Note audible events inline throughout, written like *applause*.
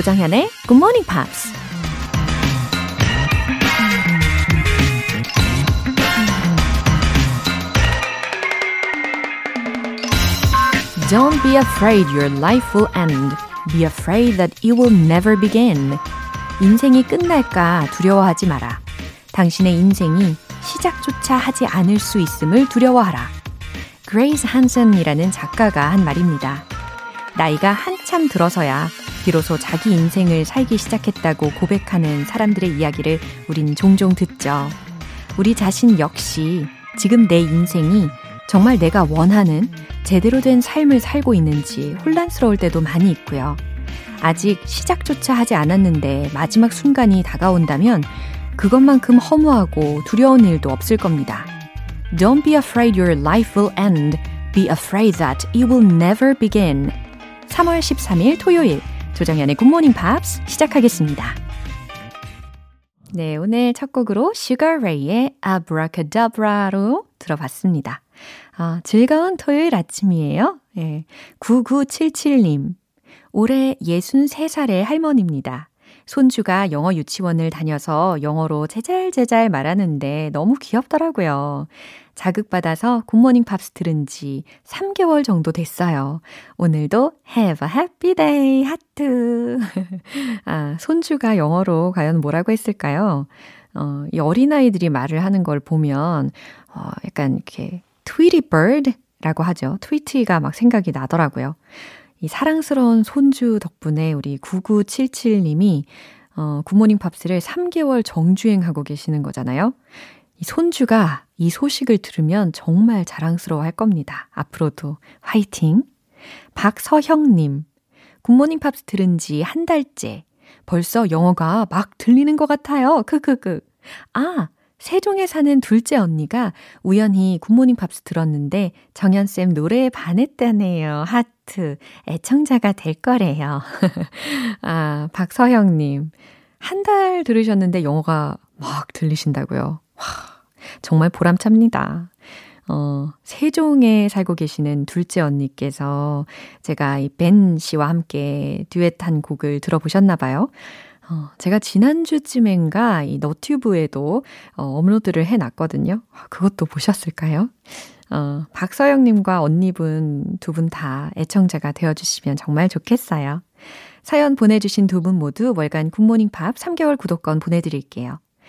조정현의 Good Morning Pops. Don't be afraid your life will end. Be afraid that it will never begin. 인생이 끝날까 두려워하지 마라. 당신의 인생이 시작조차 하지 않을 수 있음을 두려워하라. 그레이스 한슨이라는 작가가 한 말입니다. 나이가 한참 들어서야 비로소 자기 인생을 살기 시작했다고 고백하는 사람들의 이야기를 우린 종종 듣죠. 우리 자신 역시 지금 내 인생이 정말 내가 원하는 제대로 된 삶을 살고 있는지 혼란스러울 때도 많이 있고요. 아직 시작조차 하지 않았는데 마지막 순간이 다가온다면 그것만큼 허무하고 두려운 일도 없을 겁니다. Don't be afraid your life will end. Be afraid that it will never begin. 3월 13일 토요일 조정연의 굿모닝 팝스 시작하겠습니다. 네, 오늘 첫 곡으로 Sugar Ray의 Abracadabra로 들어봤습니다. 아, 즐거운 토요일 아침이에요. 예, 9977님. 올해 63살의 할머니입니다. 손주가 영어 유치원을 다녀서 영어로 제잘제잘 말하는데 너무 귀엽더라고요. 자극받아서 굿모닝 팝스 들은 지 3개월 정도 됐어요. 오늘도 have a happy day 하트. *laughs* 아, 손주가 영어로 과연 뭐라고 했을까요? 어, 이 어린아이들이 말을 하는 걸 보면, 어, 약간 이렇게 트위티 bird라고 하죠. 트위티가 막 생각이 나더라고요. 이 사랑스러운 손주 덕분에 우리 9977님이 어, 굿모닝 팝스를 3개월 정주행하고 계시는 거잖아요. 이 손주가 이 소식을 들으면 정말 자랑스러워 할 겁니다. 앞으로도 화이팅! 박서형님, 굿모닝 팝스 들은 지 한 달째. 벌써 영어가 막 들리는 것 같아요. 크크크. 아, 세종에 사는 둘째 언니가 우연히 굿모닝 팝스 들었는데 정연쌤 노래에 반했다네요. 하트. 애청자가 될 거래요. *laughs* 아, 박서영님. 한 달 들으셨는데 영어가 막 들리신다고요. 와, 정말 보람찹니다. 어, 세종에 살고 계시는 둘째 언니께서 제가 이 벤 씨와 함께 듀엣한 곡을 들어보셨나 봐요. 어, 제가 지난주쯤엔가 이 너튜브에도 어, 업로드를 해놨거든요. 그것도 보셨을까요? 어, 박서영님과 언니분 두 분 다 애청자가 되어주시면 정말 좋겠어요. 사연 보내주신 두 분 모두 월간 굿모닝 팝 3개월 구독권 보내드릴게요.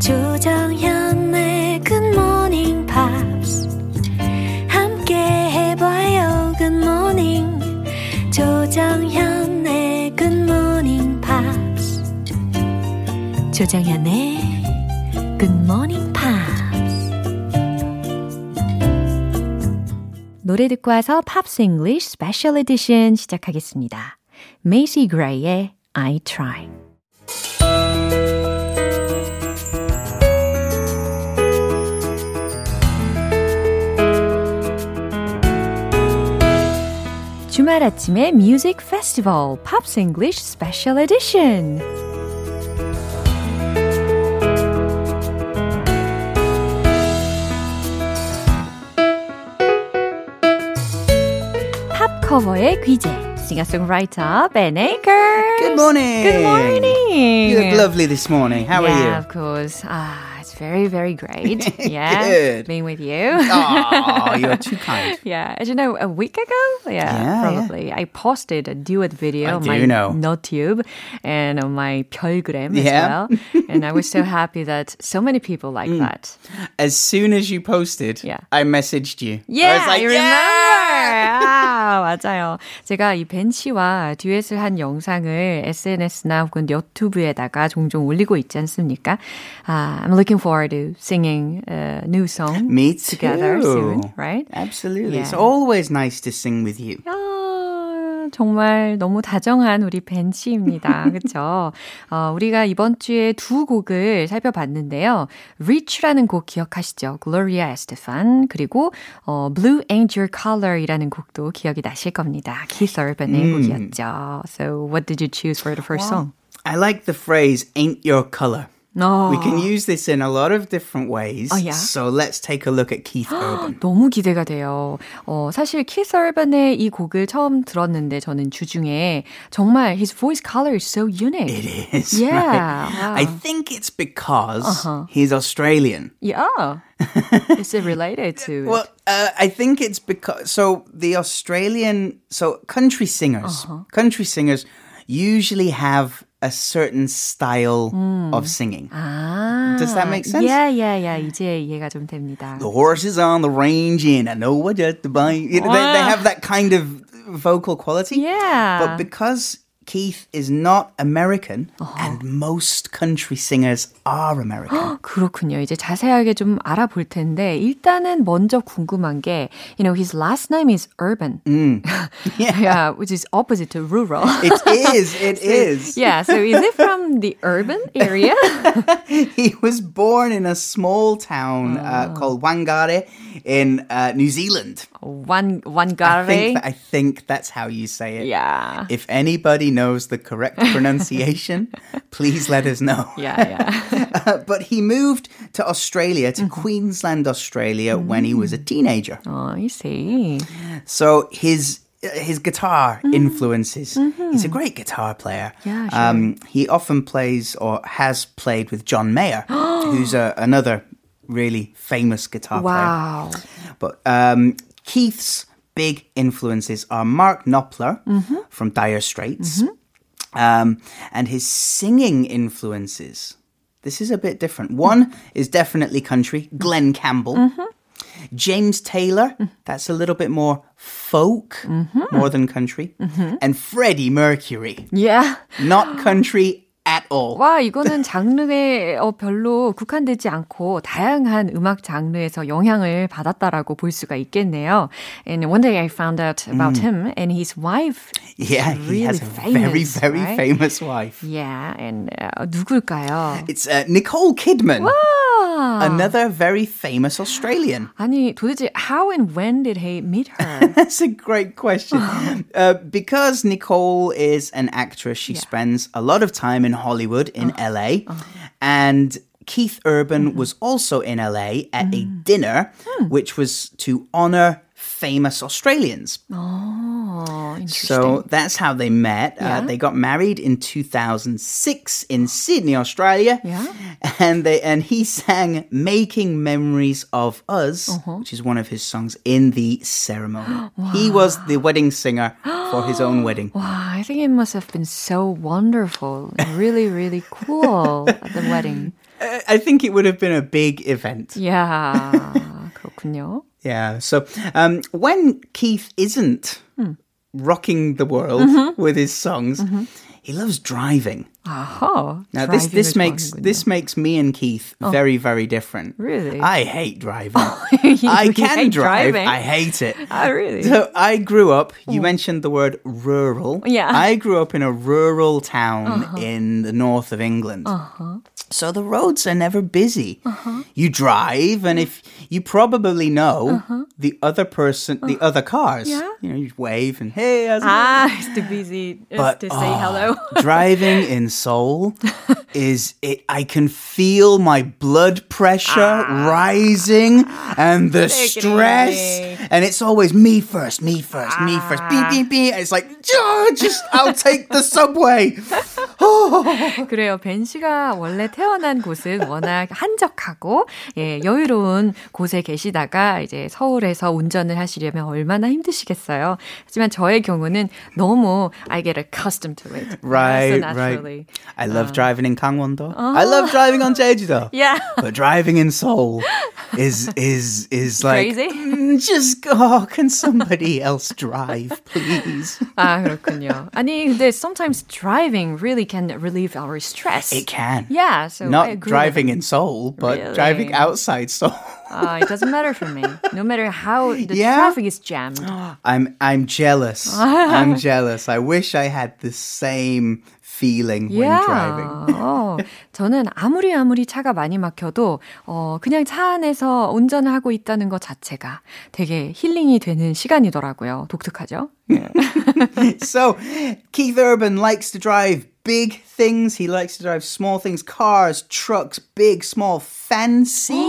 조정현의 Good Morning Pops 함께 해봐요 Good Morning 조정현의 Good Morning Pops 조정현의 Good Morning Pops 노래 듣고 와서 팝스 잉글리쉬 스페셜 에디션 시작하겠습니다. 메이시 그레이의 I Try 주말 아침의 뮤직 페스티벌 팝스 잉글리쉬 스페셜 에디션 팝 커버의 귀재 singer-songwriter Ben Akers. Good morning. Good morning. You look lovely this morning. How yeah, are you? of course. Ah, it's very, very great. *laughs* Yeah, Good. being with you. Oh, you're too *laughs* kind. Yeah, as you know, a week ago, yeah, Yeah, probably, I posted a duet video I on my know. NoTube and on my 별gram as well. and I was so happy that so many people like mm. that. As soon as you posted, Yeah. I messaged you. Yeah, I was like, I remember. "Yeah!" 아, 맞아요. 제가 이벤 씨와 듀엣을 한 영상을 SNS나 혹은 유튜브에다가 종종 올리고 있지 않습니까? 아, I'm looking forward to singing a new song Me too. together soon, right? Absolutely. It's Yeah. always nice to sing with you. 아, 정말 너무 다정한 우리 벤 씨입니다. 그렇죠? 어, 우리가 이번 주에 두 곡을 살펴봤는데요. Reach라는 곡 기억하시죠? Gloria Estefan 그리고 어, Blue Ain't Your Color이라는 곡도 기억이 나실 겁니다. Keith Urban의 곡이었죠. So what did you choose for the first song? I like the phrase "ain't your color." 어, We can use this in a lot of different ways. Oh, yeah? So let's take a look at Keith *gasps* Urban. 너무 기대가 돼요. 어, 사실 키스 얼반의 이 곡을 처음 들었는데 저는 주중에 정말 his voice color is so unique. It is. *laughs* Yeah. right? I think it's because he's Australian. Yeah. *laughs* is it related to Well, uh, I think it's because so the Australian so country singers, country singers usually have a certain style of singing. 아, Does that make sense? Yeah, yeah, yeah. 이제 이해가 좀 됩니다. The horse is on the range and I know what to buy. You know, they, they have that kind of vocal quality. Yeah. But because Keith is not American uh-huh. and most country singers are American. *gasps* 그렇군요. 이제 자세하게 좀 알아볼 텐데 일단은 먼저 궁금한 게 you know his last name is Urban. Mm. *laughs* *laughs* Yeah. yeah. which is opposite to rural. it is. *laughs* It so, is. Yeah, so is it from the urban area? he was born in a small town uh, ah. called Whangarei in uh, New Zealand. Wan- Whangarei. I think, I think that's how you say it. Yeah. If anybody knows the correct *laughs* pronunciation, please let us know. *laughs* Yeah, yeah. Uh, but he moved to Australia, to Queensland, Australia, when he was a teenager. Oh, I see. So his his guitar influences. He's a great guitar player. Yeah, sure. um, he often plays or has played with John Mayer, *gasps* who's a, another really famous guitar player. Wow. But um, Keith's big influences are Mark Knopfler mm-hmm. from Dire Straits, mm-hmm. um, and his singing influences. This is a bit different. One is definitely country, Glen Campbell. Mm-hmm. James Taylor, that's a little bit more folk, more than country. And Freddie Mercury, Yeah. not country all. 와, 이거는 장르에 어, 별로 국한되지 않고 다양한 음악 장르에서 영향을 받았다라고 볼 수가 있겠네요. And one day I found out about him and his wife. Yeah, he has a really very, famous, very right? famous wife. Yeah, and uh, 누굴까요? It's uh, Nicole Kidman. 아, Another very famous Australian. 아니 도대체 how and when did he meet her? *laughs* That's a great question. *laughs* uh, because Nicole is an actress, she spends a lot of time in Hollywood, in LA. And Keith Urban was also in LA at a dinner, which was to honor famous Australians. oh, interesting. So that's how they met. Yeah. Uh, they got married in 2006 in Sydney, Australia. Yeah. And they and he sang "Making Memories of Us," Uh-huh. which is one of his songs in the ceremony. *gasps* He was the wedding singer for his own wedding. *gasps* Wow, I think it must have been so wonderful, and really, really cool at the wedding. Uh, *laughs* I think it would have been a big event. Yeah, *laughs* 그렇군요. Yeah. So um, when Keith isn't mm. rocking the world mm-hmm. with his songs, mm-hmm. he loves driving. Aha. Now driving this this makes this makes me and Keith oh. very very different. Really? I hate driving. *laughs* I can drive. Driving. I hate it. Oh, really? So I grew up, you oh. mentioned the word rural. Yeah. I grew up in a rural town uh-huh. in the north of England. Uh-huh. So the roads are never busy. You drive, and if you probably know the other person, the other cars, Yeah. you know, you wave and hey, how's it going?" Ah, it's too busy just But to say oh, hello. *laughs* driving in Seoul is it I can feel my blood pressure rising and the Ah. Take it stress easy. and it's always me first, me first, me first. Beep beep beep. It's like "Oh, just I'll take the subway. *laughs* *laughs* 그래요. 벤 씨가 원래 태어난 곳은 워낙 한적하고 예, 여유로운 곳에 계시다가 이제 서울에서 운전을 하시려면 얼마나 힘드시겠어요. 하지만 저의 경우는 너무 I get accustomed to it. Right, so right. I love driving in Gangwon-do. I love driving on Jeju-do. Yeah. But driving in Seoul is is is like Crazy? "Mm, just oh, can somebody else drive, please? 아, 그렇군요. 아니, 근데 sometimes driving really can relieve our stress. It can. Yeah, so I Not agree driving in Seoul, but Really? driving outside Seoul. *laughs* Uh, it doesn't matter for me. No matter how *laughs* the Yeah? traffic is jammed. *gasps* I'm I'm jealous. *laughs* I'm jealous. I wish I had the same feeling when driving. 어, 저는 아무리 아무리 차가 많이 막혀도 어, 그냥 차 안에서 운전을 하고 있다는 것 자체가 되게 힐링이 되는 시간이더라고요. 독특하죠? 예. So, Keith Urban likes to drive big things. He likes to drive small things, cars, trucks, big, small, fancy.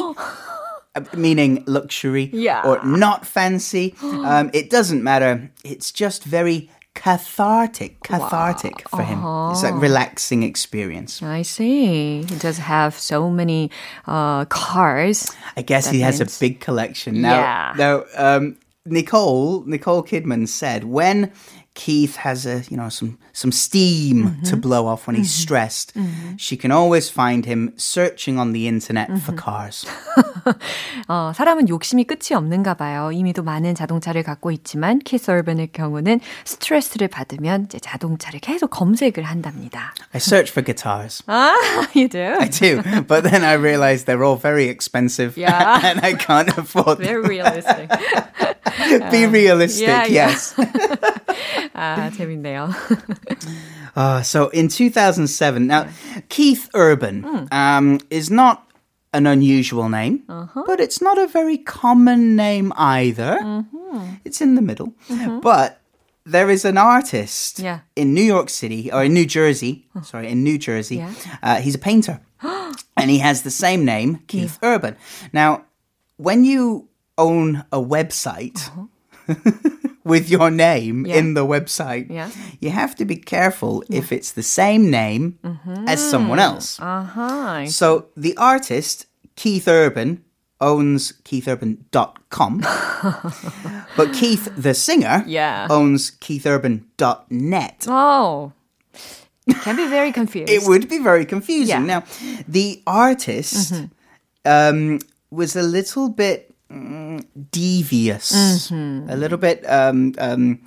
uh, Meaning luxury Yeah. or not fancy. *gasps* Um, it doesn't matter. It's just very cathartic, cathartic for him. It's like relaxing experience. I see. He does have so many uh, cars. I guess he has a big collection. Now, Yeah. now um, Nicole, Nicole Kidman said when Keith has a, you know, some some steam to blow off when he's stressed, she can always find him searching on the internet for cars. *laughs* 어, 사람은 욕심이 끝이 없는가 봐요. 이미도 많은 자동차를 갖고 있지만 키스 얼벤의 경우는 스트레스를 받으면 이제 자동차를 계속 검색을 한답니다. I search for guitars. 아, *laughs* you do? I do, but then I realize they're all very expensive, Yeah. *laughs* and I can't afford. Very realistic. Be realistic, yeah, yeah. yes. 아, 재밌네요. Uh, so in 2007, now Keith Urban um, is not an unusual name, but it's not a very common name either. It's in the middle. But there is an artist Yeah. in New York City, or in New Jersey, sorry, in New Jersey. Yeah. Uh, he's a painter. *gasps* and he has the same name, Keith Urban. Now, when you own a website, *laughs* with your name Yeah. in the website, Yeah. you have to be careful if it's the same name as mm-hmm. someone else. 아하. So the artist, Keith Urban, owns keithurban.com. *laughs* but Keith, the singer, Yeah. owns keithurban.net. Oh. Can be very confused. It would be very confusing. Yeah. Now, the artist mm-hmm. um, was a little bit devious, mm-hmm. a little bit um, um,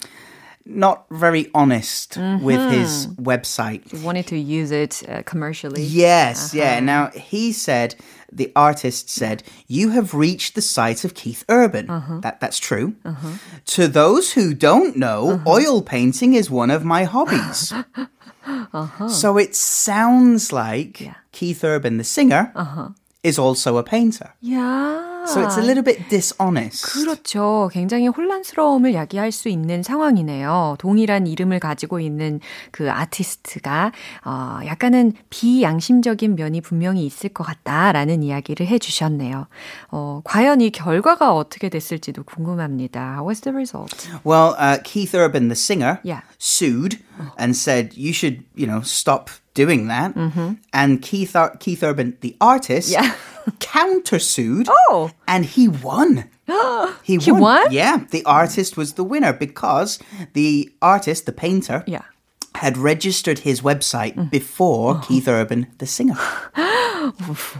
not very honest mm-hmm. with his website. wanted to use it uh, commercially. Yes, uh-huh. yeah. Now, he said, the artist said, You have reached the site of Keith Urban. Uh-huh. That, that's true. Uh-huh. To those who don't know, oil painting is one of my hobbies. *laughs* So it sounds like Keith Urban, the singer, is also a painter. Yeah. So it's a little bit dishonest. 그렇죠. 굉장히 혼란스러움을 야기할 수 있는 상황이네요. 동일한 이름을 가지고 있는 그 아티스트가 어, 약간은 비양심적인 면이 분명히 있을 것 같다라는 이야기를 해주셨네요. 어, 과연 이 결과가 어떻게 됐을지도 궁금합니다. What's the result? Well, uh, Keith Urban, the singer, Yeah. sued and said, You should, you know, stop doing that. Mm-hmm. And Keith, Ar- Keith Urban, the artist, Yeah. *laughs* countersued. Oh. And he won. *gasps* he, He won? Yeah, the artist was the winner because the artist, the painter, Yeah had registered his website before Keith Urban, the singer.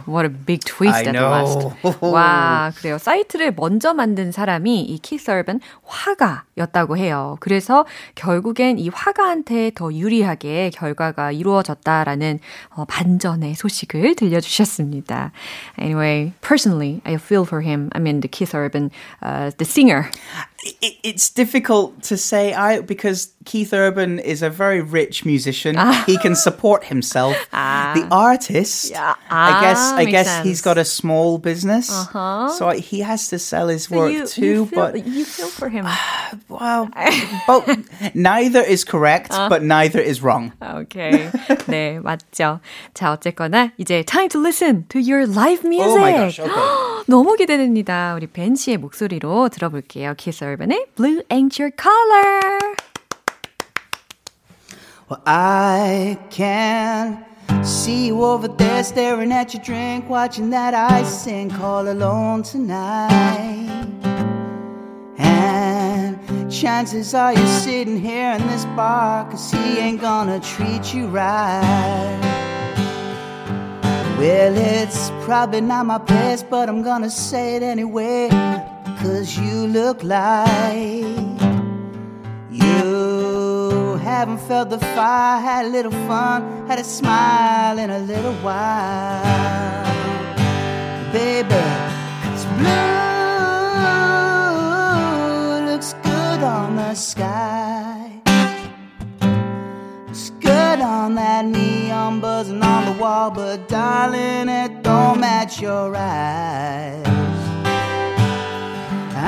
What a big twist I at the know. last. 와, 그래요. 사이트를 먼저 만든 사람이 이 키스 얼벤 화가였다고 해요. 그래서 결국엔 이 화가한테 더 유리하게 결과가 이루어졌다라는 어, 반전의 소식을 들려주셨습니다. Anyway, personally, I feel for him. I mean, the Keith Urban, uh, the singer. it, it's difficult to say I because Keith Urban is a very rich musician. He can support himself. *laughs* The artist, Yeah. I guess, Ah, I makes guess sense. he's got a small business, so I, he has to sell his work you, too. you feel, but you feel for him. *sighs* well, *laughs* both, neither is correct, but neither is wrong. 오케이. *laughs* 네, 맞죠. 자, 어쨌거나 이제 time to listen to your live music. Oh my gosh, okay. *gasps* 너무 기대됩니다. 우리 벤 씨의 목소리로 들어볼게요. 키스 얼반의 Blue Ain't Your Color. Well, I can see you over there staring at your drink, watching that ice sink all alone tonight. And chances are you're sitting here in this bar, cause he ain't gonna treat you right. Well, it's probably not my place, but I'm gonna say it anyway, cause you look like you haven't felt the fire, had a little fun, had a smile in a little while. Baby, it's blue, looks good on the sky. Looks good on that neon buzzing on the wall, but darling, it don't match your eyes.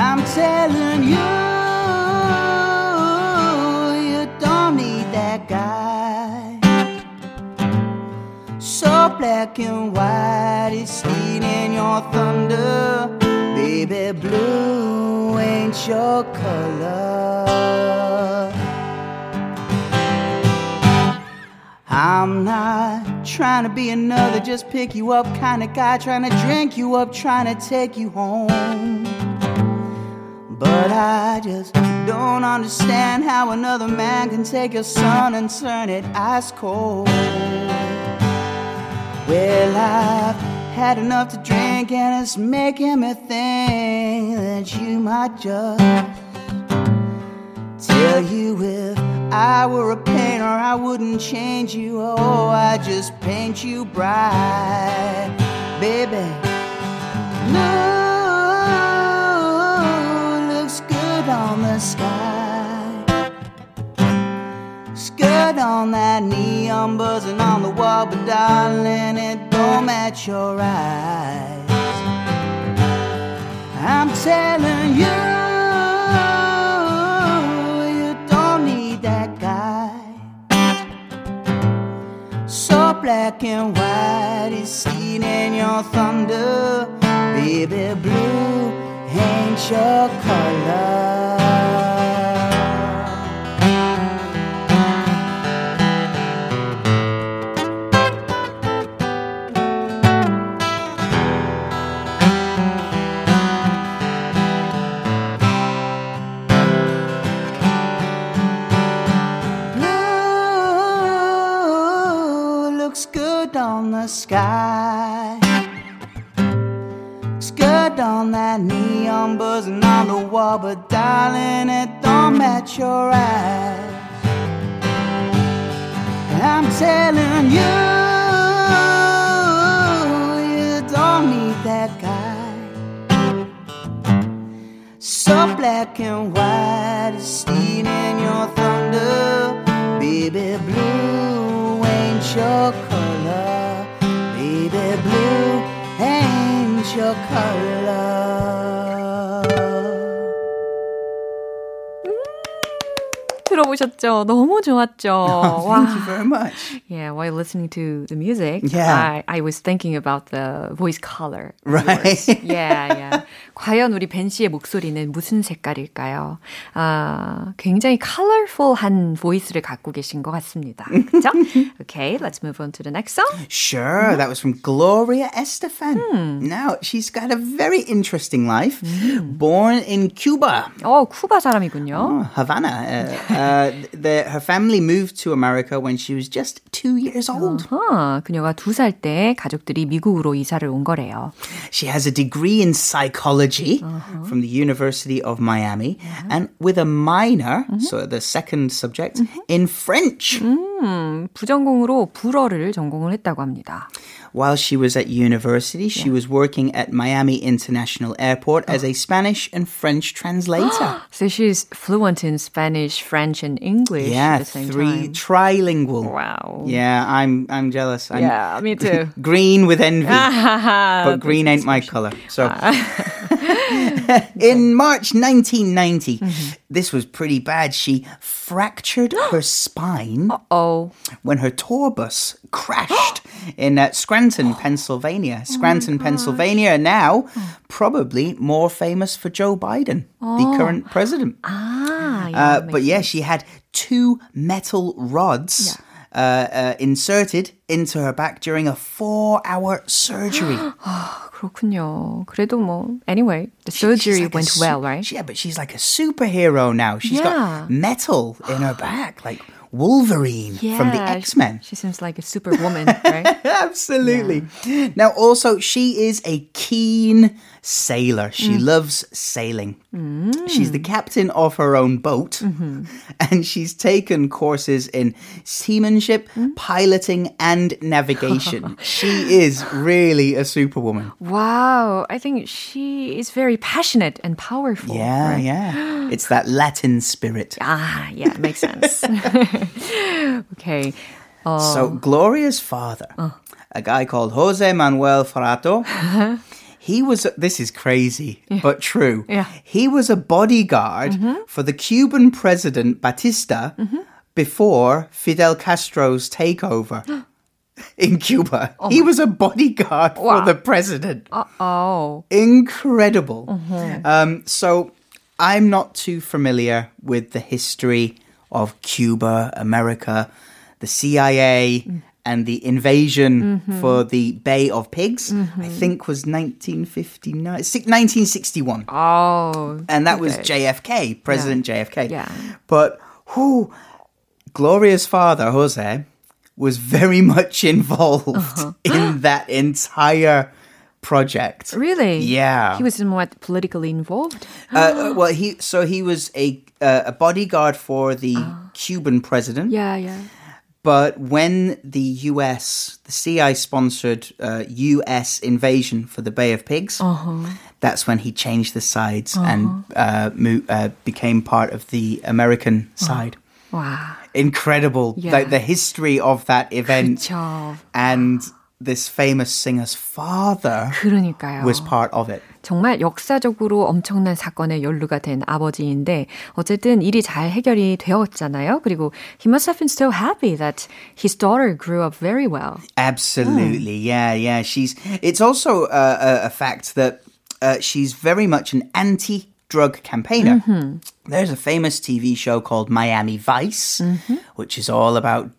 I'm telling you, you don't need that guy. So black and white, it's stealing your thunder. Baby, blue ain't your color. I'm not trying to be another just pick you up kind of guy, trying to drink you up, trying to take you home. But I just don't understand how another man can take your sun and turn it ice cold. Well, I've had enough to drink, and it's making me think that you might just tell you if I were a painter, I wouldn't change you. Oh, I just paint you bright, baby. On the sky. Good on that neon buzzing on the wall, but darling, it don't match your eyes. I'm telling you, you don't need that guy. So black and white is stealing your thunder, baby blue ain't your color. Wall, but darling, it don't match your eyes. And I'm telling you, you don't need that guy. So black and white is stealing your thunder. Baby blue ain't your color. Baby blue ain't your color. 들어보셨죠? 너무 좋았죠. Thank you very much. Yeah, while listening to the music, Yeah. I, I was thinking about the voice color. Right. Yeah, yeah. 과연 우리 벤 씨의 목소리는 무슨 색깔일까요? 아, 굉장히 colorful한 보이스를 갖고 계신 것 같습니다. 그죠? Okay, let's move on to the next song. Sure, that was from Gloria Estefan. Now, she's got a very interesting life. Born in Cuba, 어, 쿠바 사람이군요. oh, Havana. Uh, uh, the, her family moved to America when she was just two years old. 아, 그녀가 두 살 때 가족들이 미국으로 이사를 온 거래요. She has a degree in psychology from the University of Miami and with a minor, so the second subject, in French. 음, 부전공으로 불어를 전공을 했다고 합니다. While she was at university, she was working at Miami International Airport as oh. a Spanish and French translator. *gasps* So she's fluent in Spanish, French, and English yeah, at the same three time. trilingual. Wow. Yeah, I'm I'm jealous. I'm Yeah, me too. *laughs* green with envy. *laughs* but green ain't my color. So ah. *laughs* in March 1990, mm-hmm. this was pretty bad. She fractured *gasps* her spine Oh, when her tour bus crashed *gasps* in uh, Scranton, *gasps* Pennsylvania. Scranton, Pennsylvania, now probably more famous for Joe Biden, the current president. ah, yeah, Uh, but yeah, she had two metal rods uh, uh, inserted into her back during a four-hour surgery. *gasps* 그렇군요. 그래도 뭐, anyway, the surgery like a went su- well, right? Yeah, but she's like a superhero now. She's Yeah. got metal in her back, like Wolverine from the X-Men. She seems like a superwoman, right? *laughs* Absolutely. Now, also, she is a keen sailor. She Mm. loves sailing. She's the captain of her own boat, *laughs* and she's taken courses in seamanship, piloting, and navigation. *laughs* she is really a superwoman. Wow, I think she is very passionate and powerful. Yeah, right? yeah. *gasps* It's that Latin spirit. Ah, yeah, it makes sense. *laughs* okay. Uh, So Gloria's father, a guy called Jose Manuel Fajardo, he was this is crazy but true. Yeah. He was a bodyguard mm-hmm. for the Cuban president Batista mm-hmm. before Fidel Castro's takeover. *gasps* In Cuba, oh he was a bodyguard for the president. oh. Incredible. Mm-hmm. Um, so, I'm not too familiar with the history of Cuba, America, the CIA, and the invasion for the Bay of Pigs. I think was 1959, 1961, Oh. and that was. JFK, President JFK. Yeah. But who? Gloria's father, Jose, was very *laughs* much involved Uh-huh. *laughs* in that entire project. Really? Yeah. He was somewhat politically involved. Uh, well, he so he was a uh, a bodyguard for the *gasps* Cuban president. Yeah, yeah. But when the U.S. the CI sponsored uh, U.S. invasion for the Bay of Pigs, that's when he changed the sides and uh, mo- uh, became part of the American side. Wow. Incredible, Yeah. like the history of that event, and this famous singer's father 그러니까요. was part of it. 정말 역사적으로 엄청난 사건에 연루가 된 아버지인데 어쨌든 일이 잘 해결이 되었잖아요. 그리고 he must have been so happy that his daughter grew up very well. Absolutely, yeah, yeah. She's. It's also uh, a, a fact that uh, she's very much an anti-drug campaigner. There's a famous TV show called Miami Vice, which is all about the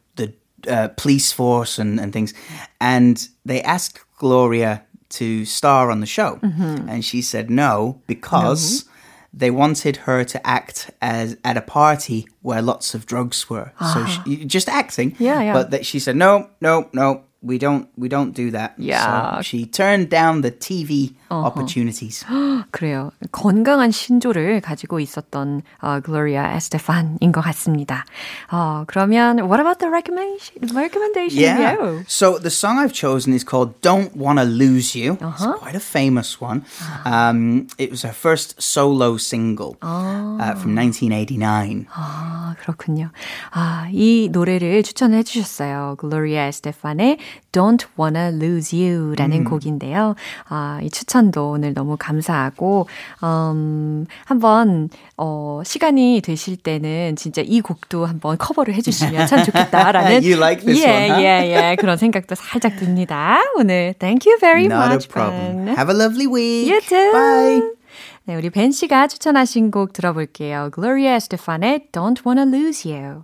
uh, police force and, and things. And they asked Gloria to star on the show, and she said no because. They wanted her to act as at a party where lots of drugs were, so she, just acting. Yeah, yeah. But that she said no, no, no We don't. We don't do that. Yeah. So she turned down the TV opportunities. *gasps* 그래요. 건강한 신조를 가지고 있었던 어, 글로리아 에스테판인 것 같습니다. 어, 그러면 what about the recommendation? recommendation? Yeah. review? So the song I've chosen is called "Don't Wanna Lose You." It's quite a famous one. Um, it was her first solo single uh, from 1989. 아, 그렇군요. 아, 이 노래를 추천해 주셨어요. 글로리아 에스테판의 Don't Wanna Lose You라는 곡인데요. 아, 이 추천도 오늘 너무 감사하고, 음, 한번, 어, 시간이 되실 때는 진짜 이 곡도 한번 커버를 해주시면 참 좋겠다라는. You like this 예, one, huh? 예, 예. 그런 생각도 살짝 듭니다. 오늘 thank you very Not much. a problem. Ben. Have a lovely week. You too. Bye. 네, 우리 벤 씨가 추천하신 곡 들어볼게요. Gloria Estefan의 Don't Wanna Lose You.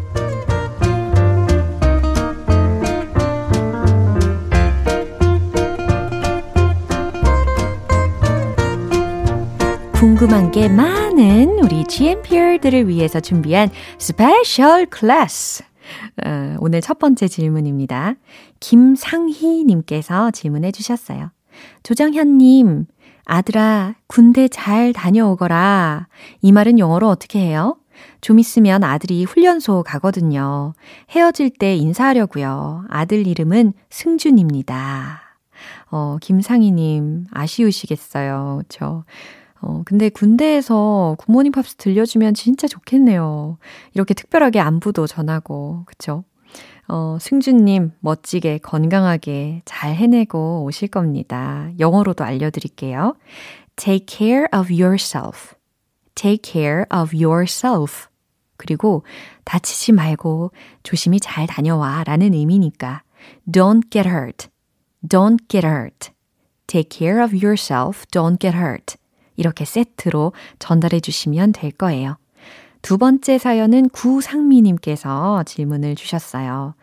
궁금한 게 많은 우리 GMPR들을 위해서 준비한 스페셜 클래스. 어, 오늘 첫 번째 질문입니다. 김상희님께서 질문해 주셨어요. 조정현님, 아들아, 군대 잘 다녀오거라. 이 말은 영어로 어떻게 해요? 좀 있으면 아들이 훈련소 가거든요. 헤어질 때 인사하려고요. 아들 이름은 승준입니다. 어, 김상희님, 아쉬우시겠어요. 저, 어, 근데 군대에서 굿모닝 팝스 들려주면 진짜 좋겠네요. 이렇게 특별하게 안부도 전하고, 그쵸? 어, 승준님, 멋지게, 건강하게 잘 해내고 오실 겁니다. 영어로도 알려드릴게요. Take care of yourself. Take care of yourself. 그리고 다치지 말고 조심히 잘 다녀와 라는 의미니까 don't get hurt, don't get hurt, take care of yourself, don't get hurt 이렇게 세트로 전달해 주시면 될 거예요. 두 번째 사연은 구상미님께서 질문을 주셨어요.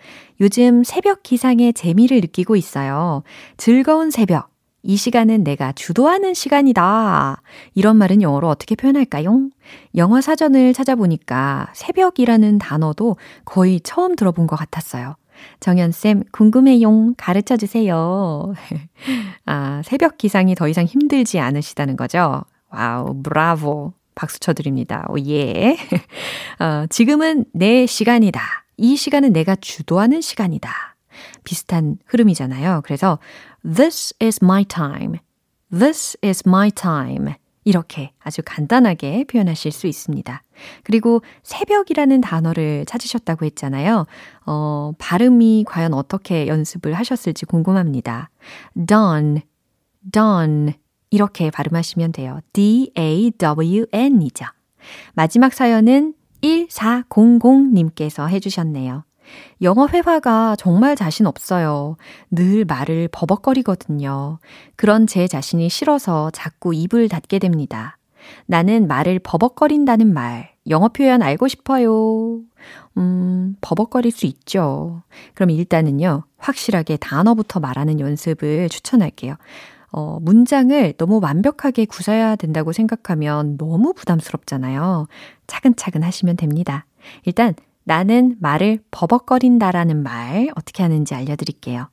요즘 새벽 기상에 재미를 느끼고 있어요. 즐거운 새벽. 이 시간은 내가 주도하는 시간이다. 이런 말은 영어로 어떻게 표현할까요? 영어 사전을 찾아보니까 새벽이라는 단어도 거의 처음 들어본 것 같았어요. 정연쌤, 궁금해용 가르쳐 주세요. *laughs* 아, 새벽 기상이 더 이상 힘들지 않으시다는 거죠? 와우, 브라보. 박수 쳐드립니다. 오, 예. *laughs* 어, 지금은 내 시간이다. 이 시간은 내가 주도하는 시간이다. 비슷한 흐름이잖아요. 그래서 This is my time. This is my time. 이렇게 아주 간단하게 표현하실 수 있습니다. 그리고 새벽이라는 단어를 찾으셨다고 했잖아요. 어, 발음이 과연 어떻게 연습을 하셨을지 궁금합니다. dawn, dawn. 이렇게 발음하시면 돼요. D-A-W-N이죠. 마지막 사연은 1400님께서 해주셨네요. 영어 회화가 정말 자신 없어요. 늘 말을 버벅거리거든요. 그런 제 자신이 싫어서 자꾸 입을 닫게 됩니다. 나는 말을 버벅거린다는 말, 영어 표현 알고 싶어요. 음, 버벅거릴 수 있죠. 그럼 일단은요, 확실하게 단어부터 말하는 연습을 추천할게요. 어, 문장을 너무 완벽하게 구사해야 된다고 생각하면 너무 부담스럽잖아요. 차근차근 하시면 됩니다. 일단 나는 말을 버벅거린다라는 말 어떻게 하는지 알려드릴게요.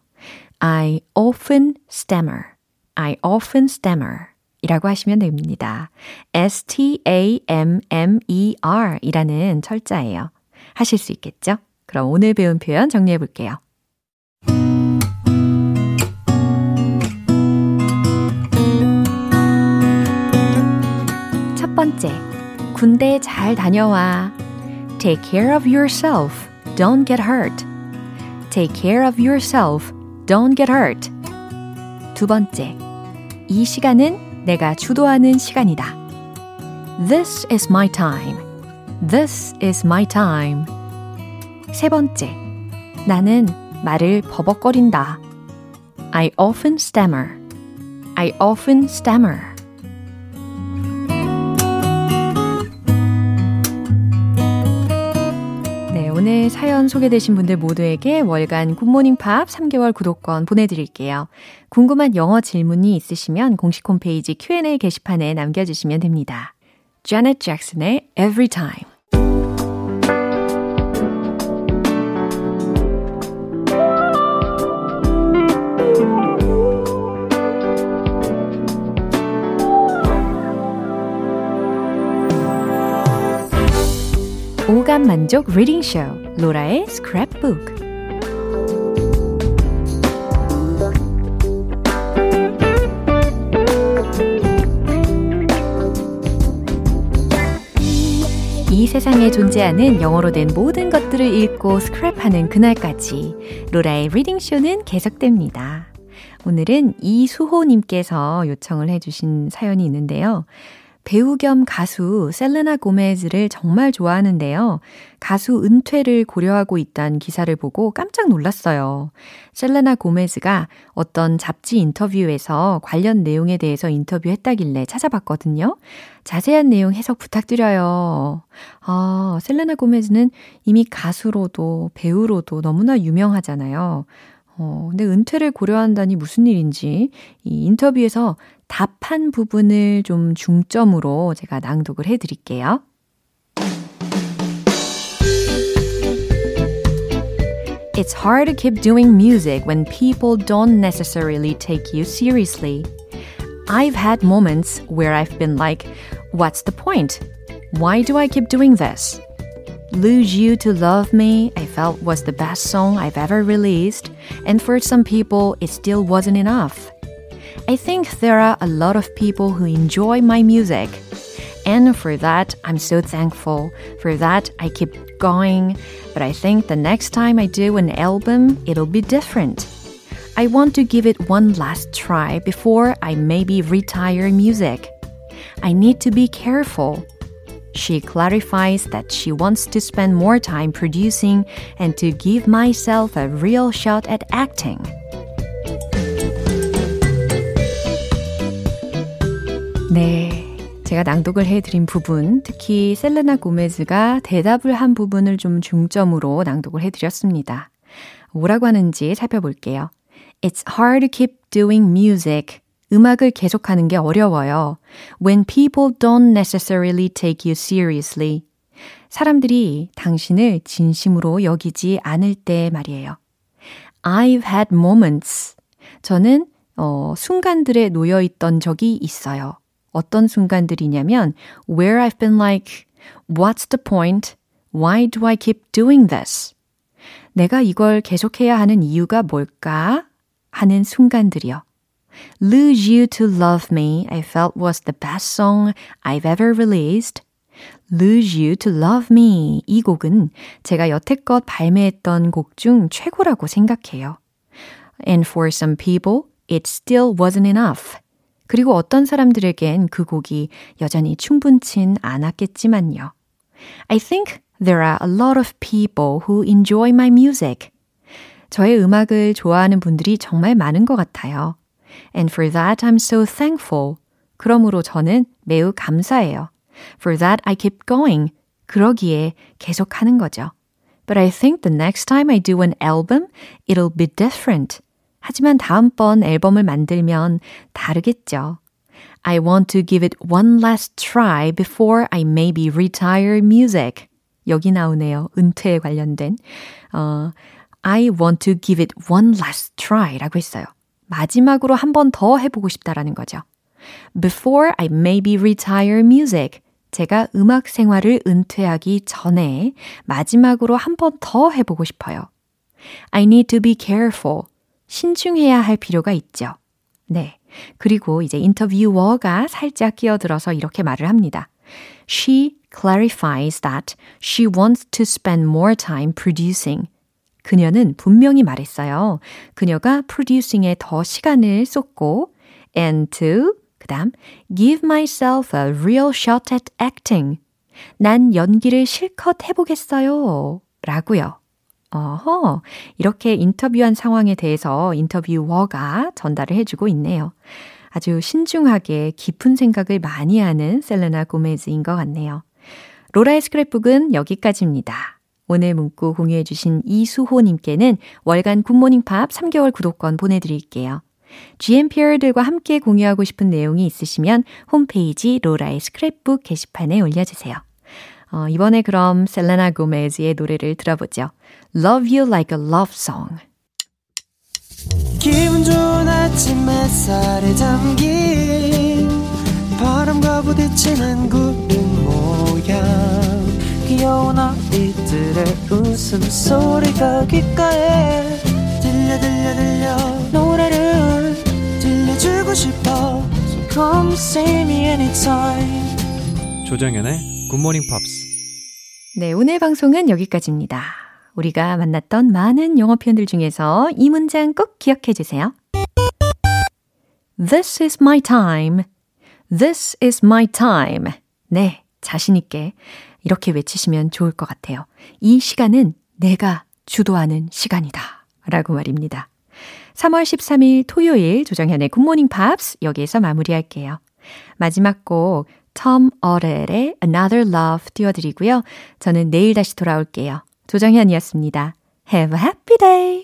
I often stammer. I often stammer. 이라고 하시면 됩니다. S-T-A-M-M-E-R 이라는 철자예요. 하실 수 있겠죠? 그럼 오늘 배운 표현 정리해 볼게요. 첫 번째, 군대 잘 다녀와. Take care of yourself. Don't get hurt. Take care of yourself. Don't get hurt. 두 번째, 이 시간은 내가 주도하는 시간이다. This is my time. This is my time. 세 번째, 나는 말을 버벅거린다. I often stammer. I often stammer. 오늘 사연 소개되신 분들 모두에게 월간 굿모닝 팝 3개월 구독권 보내드릴게요. 궁금한 영어 질문이 있으시면 공식 홈페이지 Q&A 게시판에 남겨주시면 됩니다. Janet Jackson의 Every Time 오감 만족 리딩 쇼 로라의 스크랩북 이 세상에 존재하는 영어로 된 모든 것들을 읽고 스크랩하는 그날까지 로라의 리딩 쇼는 계속됩니다. 오늘은 이수호님께서 요청을 해주신 사연이 있는데요. 배우 겸 가수 셀레나 고메즈를 정말 좋아하는데요. 가수 은퇴를 고려하고 있다는 기사를 보고 깜짝 놀랐어요. 셀레나 고메즈가 어떤 잡지 인터뷰에서 관련 내용에 대해서 인터뷰했다길래 찾아봤거든요. 자세한 내용 해석 부탁드려요. 아, 셀레나 고메즈는 이미 가수로도 배우로도 너무나 유명하잖아요. 어, 근데 은퇴를 고려한다니 무슨 일인지 이 인터뷰에서 답한 부분을 좀 중점으로 제가 낭독을 해 드릴게요. It's hard to keep doing music when people don't necessarily take you seriously. I've had moments where I've been like, what's the point? Why do I keep doing this? Lose You to Love Me, I felt was the best song I've ever released, and for some people, it still wasn't enough. I think there are a lot of people who enjoy my music. And for that, I'm so thankful. For that, I keep going. But I think the next time I do an album, it'll be different. I want to give it one last try before I maybe retire music. I need to be careful. She clarifies that she wants to spend more time producing and to give myself a real shot at acting. 네. 제가 낭독을 해드린 부분, 특히 셀레나 고메즈가 대답을 한 부분을 좀 중점으로 낭독을 해드렸습니다. 뭐라고 하는지 살펴볼게요. It's hard to keep doing music. 음악을 계속하는 게 어려워요. When people don't necessarily take you seriously. 사람들이 당신을 진심으로 여기지 않을 때 말이에요. I've had moments. 저는 어, 순간들에 놓여 있던 적이 있어요. 어떤 순간들이냐면 where I've been like, what's the point? Why do I keep doing this? 내가 이걸 계속해야 하는 이유가 뭘까? 하는 순간들이요. Lose You to Love Me, I felt was the best song I've ever released. Lose You to Love Me. 이 곡은 제가 여태껏 발매했던 곡 중 최고라고 생각해요. And for some people, it still wasn't enough. 그리고 어떤 사람들에겐 그 곡이 여전히 충분친 않았겠지만요. I think there are a lot of people who enjoy my music. 저의 음악을 좋아하는 분들이 정말 많은 것 같아요. And for that I'm so thankful. 그러므로 저는 매우 감사해요. For that I keep going. 그러기에 계속 하는 거죠. But I think the next time I do an album, it'll be different. 하지만 다음번 앨범을 만들면 다르겠죠. I want to give it one last try before I maybe retire music. 여기 나오네요. 은퇴에 관련된. 어, I want to give it one last try 라고 했어요. 마지막으로 한 번 더 해보고 싶다라는 거죠. Before I maybe retire music. 제가 음악 생활을 은퇴하기 전에 마지막으로 한 번 더 해보고 싶어요. I need to be careful. 신중해야 할 필요가 있죠. 네. 그리고 이제 인터뷰어가 살짝 끼어들어서 이렇게 말을 합니다. She clarifies that she wants to spend more time producing. 그녀는 분명히 말했어요. 그녀가 producing에 더 시간을 쏟고 and to 그다음 give myself a real shot at acting. 난 연기를 실컷 해보겠어요. 라고요. 어허, 이렇게 인터뷰한 상황에 대해서 인터뷰어가 전달을 해주고 있네요. 아주 신중하게 깊은 생각을 많이 하는 셀레나 고메즈인 것 같네요. 로라의 스크랩북은 여기까지입니다. 오늘 문구 공유해주신 이수호님께는 월간 굿모닝 팝 3개월 구독권 보내드릴게요. GMPR들과 함께 공유하고 싶은 내용이 있으시면 홈페이지 로라의 스크랩북 게시판에 올려주세요. 어, 이번에 그럼 셀레나 고메즈의 노래를 들어보죠. Love You Like a Love Song. 기분 좋은 아침 햇살에 담긴 바람과 부딪히는 구름 모양. 귀여운 아이들의 웃음소리가 귓가에 들려 들려 들려. 노래를 들려주고 싶어. So come see me anytime. 조정연의 굿모닝 팝스 네, 오늘 방송은 여기까지입니다. 우리가 만났던 많은 영어 표현들 중에서 이 문장 꼭 기억해 주세요. This is my time. This is my time. 네, 자신있게 이렇게 외치시면 좋을 것 같아요. 이 시간은 내가 주도하는 시간이다. 라고 말입니다. 3월 13일 토요일 조정현의 굿모닝 팝스 여기에서 마무리할게요. 마지막 곡 톰 어렐의 Another Love 띄워드리고요. 저는 내일 다시 돌아올게요. 조정현이었습니다. Have a happy day!